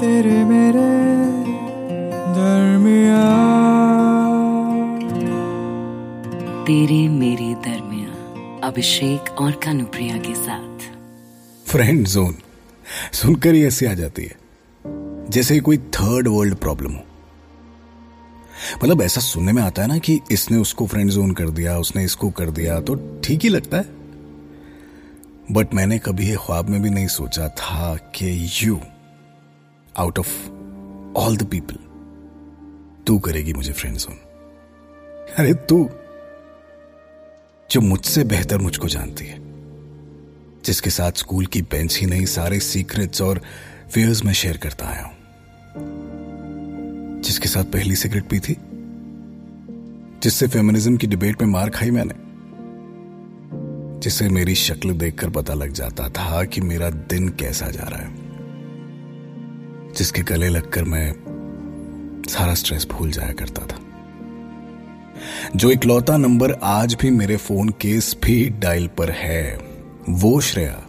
तेरे मेरे दरमिया तेरे मेरे दरमिया अभिषेक और कानुप्रिया के साथ। फ्रेंड जोन सुनकर ही ऐसी आ जाती है। जैसे कोई थर्ड वर्ल्ड प्रॉब्लम हो। मतलब ऐसा सुनने में आता है ना कि इसने उसको फ्रेंड जोन कर दिया उसने इसको कर दिया तो ठीक ही लगता है। बट मैंने कभी ये ख्वाब में भी नहीं सोचा था कि you out of all the people तू करेगी मुझे फ्रेंड जोन अरे तू, जो मुझसे बेहतर मुझको जानती है, जिसके साथ स्कूल की बेंच ही नहीं, सारे सीक्रेट्स और फेयर्स में शेयर करता आया हूँ। जिसके साथ पहली सिगरेट पी थी, जिससे फेमिनिज्म की डिबेट में मार खाई मैंने जिसे मेरी शक्ल देखकर पता लग जाता था कि मेरा दिन कैसा जा रहा है। जिसके गले लगकर मैं सारा स्ट्रेस भूल जाया करता था। जो इकलौता नंबर आज भी मेरे फ़ोन के स्पीड डायल पर है, वो श्रेया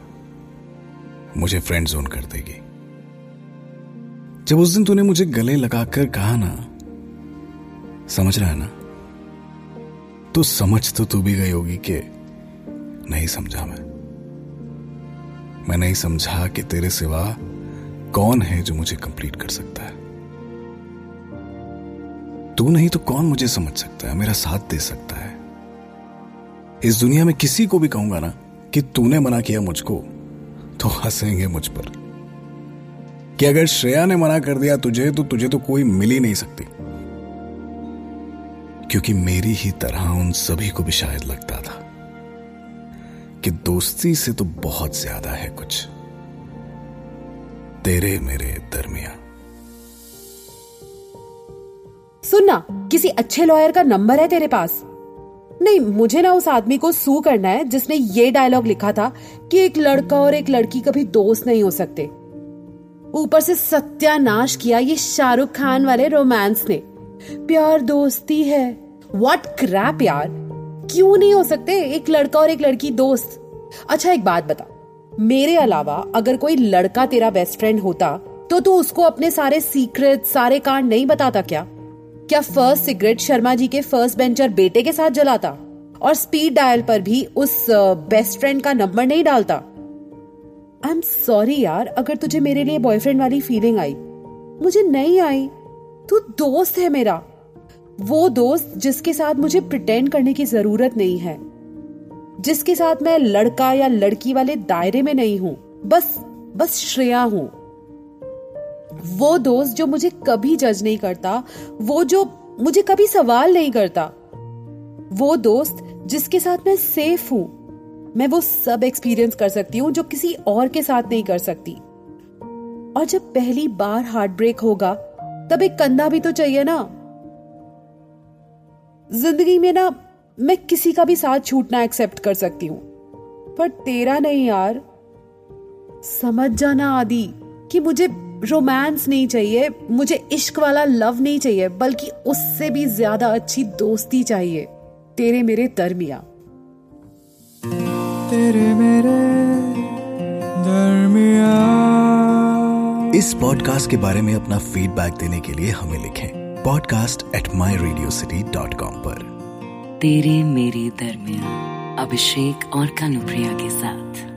मुझे फ्रेंड जोन कर देगी। जब उस दिन तूने मुझे गले लगाकर कहा ना, समझ रहा है ना? तो समझ तो तू भी गई होगी कि नहीं समझा मैं। मैं नहीं समझा कि तेरे सिवा कौन है जो मुझे कंप्लीट कर सकता है? तू नहीं तो कौन मुझे समझ सकता है, मेरा साथ दे सकता है? इस दुनिया में किसी को भी कहूँगा ना कि तूने मना किया मुझको तो हंसेंगे मुझ पर। कि अगर श्रेया ने मना कर दिया तुझे तो तुझे तो कोई मिल ही नहीं सकती। क्योंकि मेरी ही तरह उन सभी को भी शायद लगता था कि दोस्ती से तो बहुत ज़्यादा है कुछ। तेरे मेरे दरमिया सुनना, किसी अच्छे लॉयर का नंबर है तेरे पास? नहीं, मुझे ना उस आदमी को सू करना है, जिसने ये डायलॉग लिखा था कि एक लड़का और एक लड़की कभी दोस्त नहीं हो सकते। ऊपर से सत्यानाश किया ये शाहरुख खान वाले रोमांस ने। प्यार दोस्ती है। व्हाट क्रैप यार? क्यों नहीं हो सकते? एक लड़का और एक लड़की दोस्त। अच्छा एक बात बता। मेरे अलावा अगर कोई लड़का तेरा बेस्ट फ्रेंड होता तो तू उसको अपने सारे सीक्रेट सारे कांड नहीं बताता क्या? क्या फ़र्स्ट सिगरेट शर्मा जी के फ़र्स्ट बेंचर बेटे के साथ जलाता? और स्पीड डायल पर भी उस बेस्ट फ्रेंड का नंबर नहीं डालता? आई एम सॉरी यार, अगर तुझे मेरे लिए बॉयफ्रेंड वाली फीलिंग आई। मुझे नहीं आई। तू दोस्त है मेरा। वो दोस्त जिसके साथ मुझे प्रिटेंड करने की ज़रूरत नहीं है। जिसके साथ मैं लड़का या लड़की वाले दायरे में नहीं हूँ, बस बस श्रेया हूँ। वो दोस्त जो मुझे कभी जज नहीं करता, वो जो मुझे कभी सवाल नहीं करता, वो दोस्त जिसके साथ मैं सेफ़ हूँ, मैं वो सब एक्सपीरियंस कर सकती हूँ जो किसी और के साथ नहीं कर सकती। और जब पहली बार हार्ट ब्रेक होगा, तब एक कंधा भी तो चाहिए ना। ज़िंदगी में ना मैं किसी का भी साथ छूटना एक्सेप्ट कर सकती हूँ। पर तेरा नहीं यार। समझ जाना आदि कि मुझे रोमांस नहीं चाहिए मुझे इश्क वाला लव नहीं चाहिए बल्कि उससे भी ज़्यादा अच्छी दोस्ती चाहिए। तेरे मेरे दरमिया तेरे मेरे दरमिया इस पॉडकास्ट के बारे में अपना फीडबैक देने के लिए हमें लिखें podcast at my Radio City dot com पर। तेरे मेरे दरमिया अभिषेक और कानुप्रिया के साथ।